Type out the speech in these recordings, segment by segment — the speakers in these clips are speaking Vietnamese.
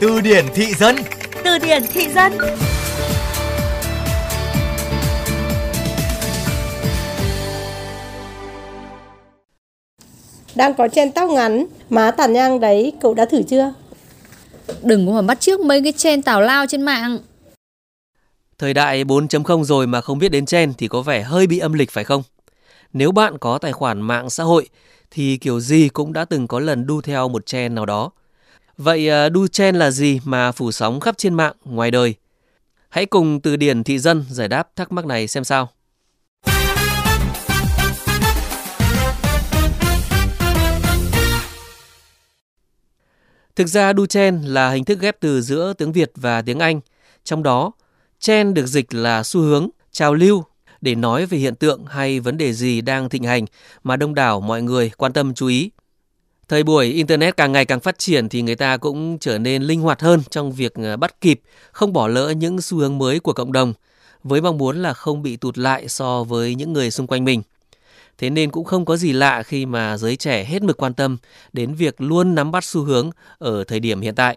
Từ điển thị dân Từ điển thị dân Đang có chen tóc ngắn, má tàn nhang đấy, cậu đã thử chưa? Đừng có mà bắt trước mấy cái chen tào lao trên mạng. Thời đại 4.0 rồi mà không biết đến chen thì có vẻ hơi bị âm lịch phải không? Nếu bạn có tài khoản mạng xã hội thì kiểu gì cũng đã từng có lần đu theo một chen nào đó. Vậy ờ, à, đu chen là gì mà phủ sóng khắp trên mạng, ngoài đời? Hãy cùng từ điển thị dân giải đáp thắc mắc này xem sao. Thực ra đu chen là hình thức ghép từ giữa tiếng Việt và tiếng Anh. Trong đó, chen được dịch là xu hướng, trào lưu để nói về hiện tượng hay vấn đề gì đang thịnh hành mà đông đảo mọi người quan tâm chú ý. Thời buổi Internet càng ngày càng phát triển thì người ta cũng trở nên linh hoạt hơn trong việc ờ, bắt kịp, không bỏ lỡ những xu hướng mới của cộng đồng, với mong muốn là không bị tụt lại so với những người xung quanh mình. Thế nên cũng không có gì lạ khi mà giới trẻ hết mực quan tâm đến việc luôn nắm bắt xu hướng ở thời điểm hiện tại.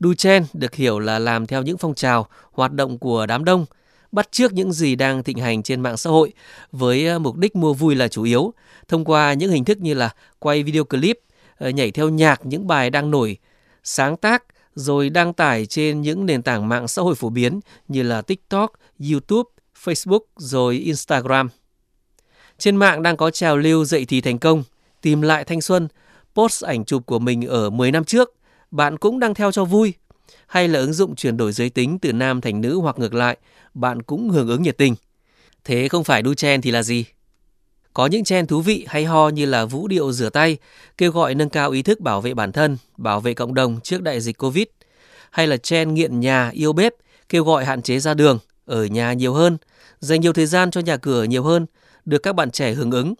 Du chen được hiểu là làm theo những phong trào, hoạt động của đám đông, bắt chước những gì đang thịnh hành trên mạng xã hội với ờ, mục đích mua vui là chủ yếu, thông qua những hình thức như là quay video clip, ờ, nhảy theo nhạc những bài đang nổi, sáng tác rồi đăng tải trên những nền tảng mạng xã hội phổ biến như là TikTok, YouTube, Facebook rồi Instagram. Trên mạng đang có trào lưu dậy thì thành công, tìm lại thanh xuân, post ảnh chụp của mình ở 10 năm trước, bạn cũng đang theo cho vui. Hay là ứng dụng chuyển đổi giới tính từ nam thành nữ hoặc ngược lại, bạn cũng hưởng ứng nhiệt tình. Thế không phải đu chen thì là gì? Có những chen thú vị hay ho như là vũ điệu rửa tay, kêu gọi nâng cao ý thức bảo vệ bản thân, bảo vệ cộng đồng trước đại dịch Covid. Hay là chen nghiện nhà, yêu bếp, kêu gọi hạn chế ra đường, ở nhà nhiều hơn, dành nhiều thời gian cho nhà cửa nhiều hơn, được các bạn trẻ hưởng ứng.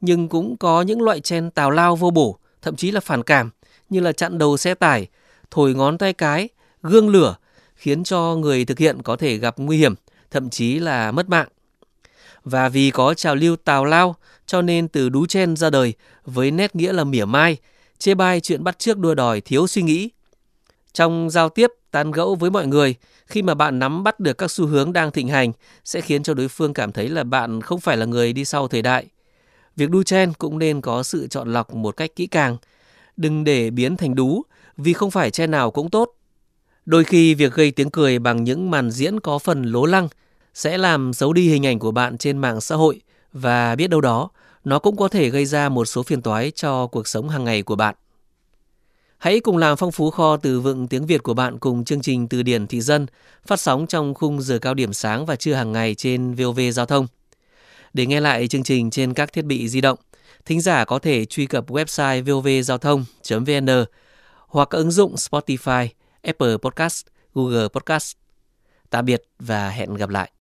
Nhưng cũng có những loại chen tào lao vô bổ, thậm chí là phản cảm, như là chặn đầu xe tải, thổi ngón tay cái, gương lửa, khiến cho người thực hiện có thể gặp nguy hiểm, thậm chí là mất mạng. Và vì có trào lưu tào lao, cho nên từ đú chen ra đời với nét nghĩa là mỉa mai, chê bai chuyện bắt chước đua đòi thiếu suy nghĩ. Trong giao tiếp, tán gẫu với mọi người, khi mà bạn nắm bắt được các xu hướng đang thịnh hành sẽ khiến cho đối phương cảm thấy là bạn không phải là người đi sau thời đại. Việc đu chen cũng nên có sự chọn lọc một cách kỹ càng. Đừng để biến thành đú, vì không phải che nào cũng tốt. Đôi khi việc gây tiếng cười bằng những màn diễn có phần lố lăng sẽ làm xấu đi hình ảnh của bạn trên mạng xã hội và biết đâu đó, nó cũng có thể gây ra một số phiền toái cho cuộc sống hàng ngày của bạn. Hãy cùng làm phong phú kho từ vựng tiếng Việt của bạn cùng chương trình Từ điển thị dân phát sóng trong khung giờ cao điểm sáng và trưa hàng ngày trên VOV Giao thông. Để nghe lại chương trình trên các thiết bị di động, thính giả có thể truy cập website vovgiao thông.vn hoặc các ứng dụng Spotify, Apple Podcast, Google Podcast. Tạm biệt và hẹn gặp lại.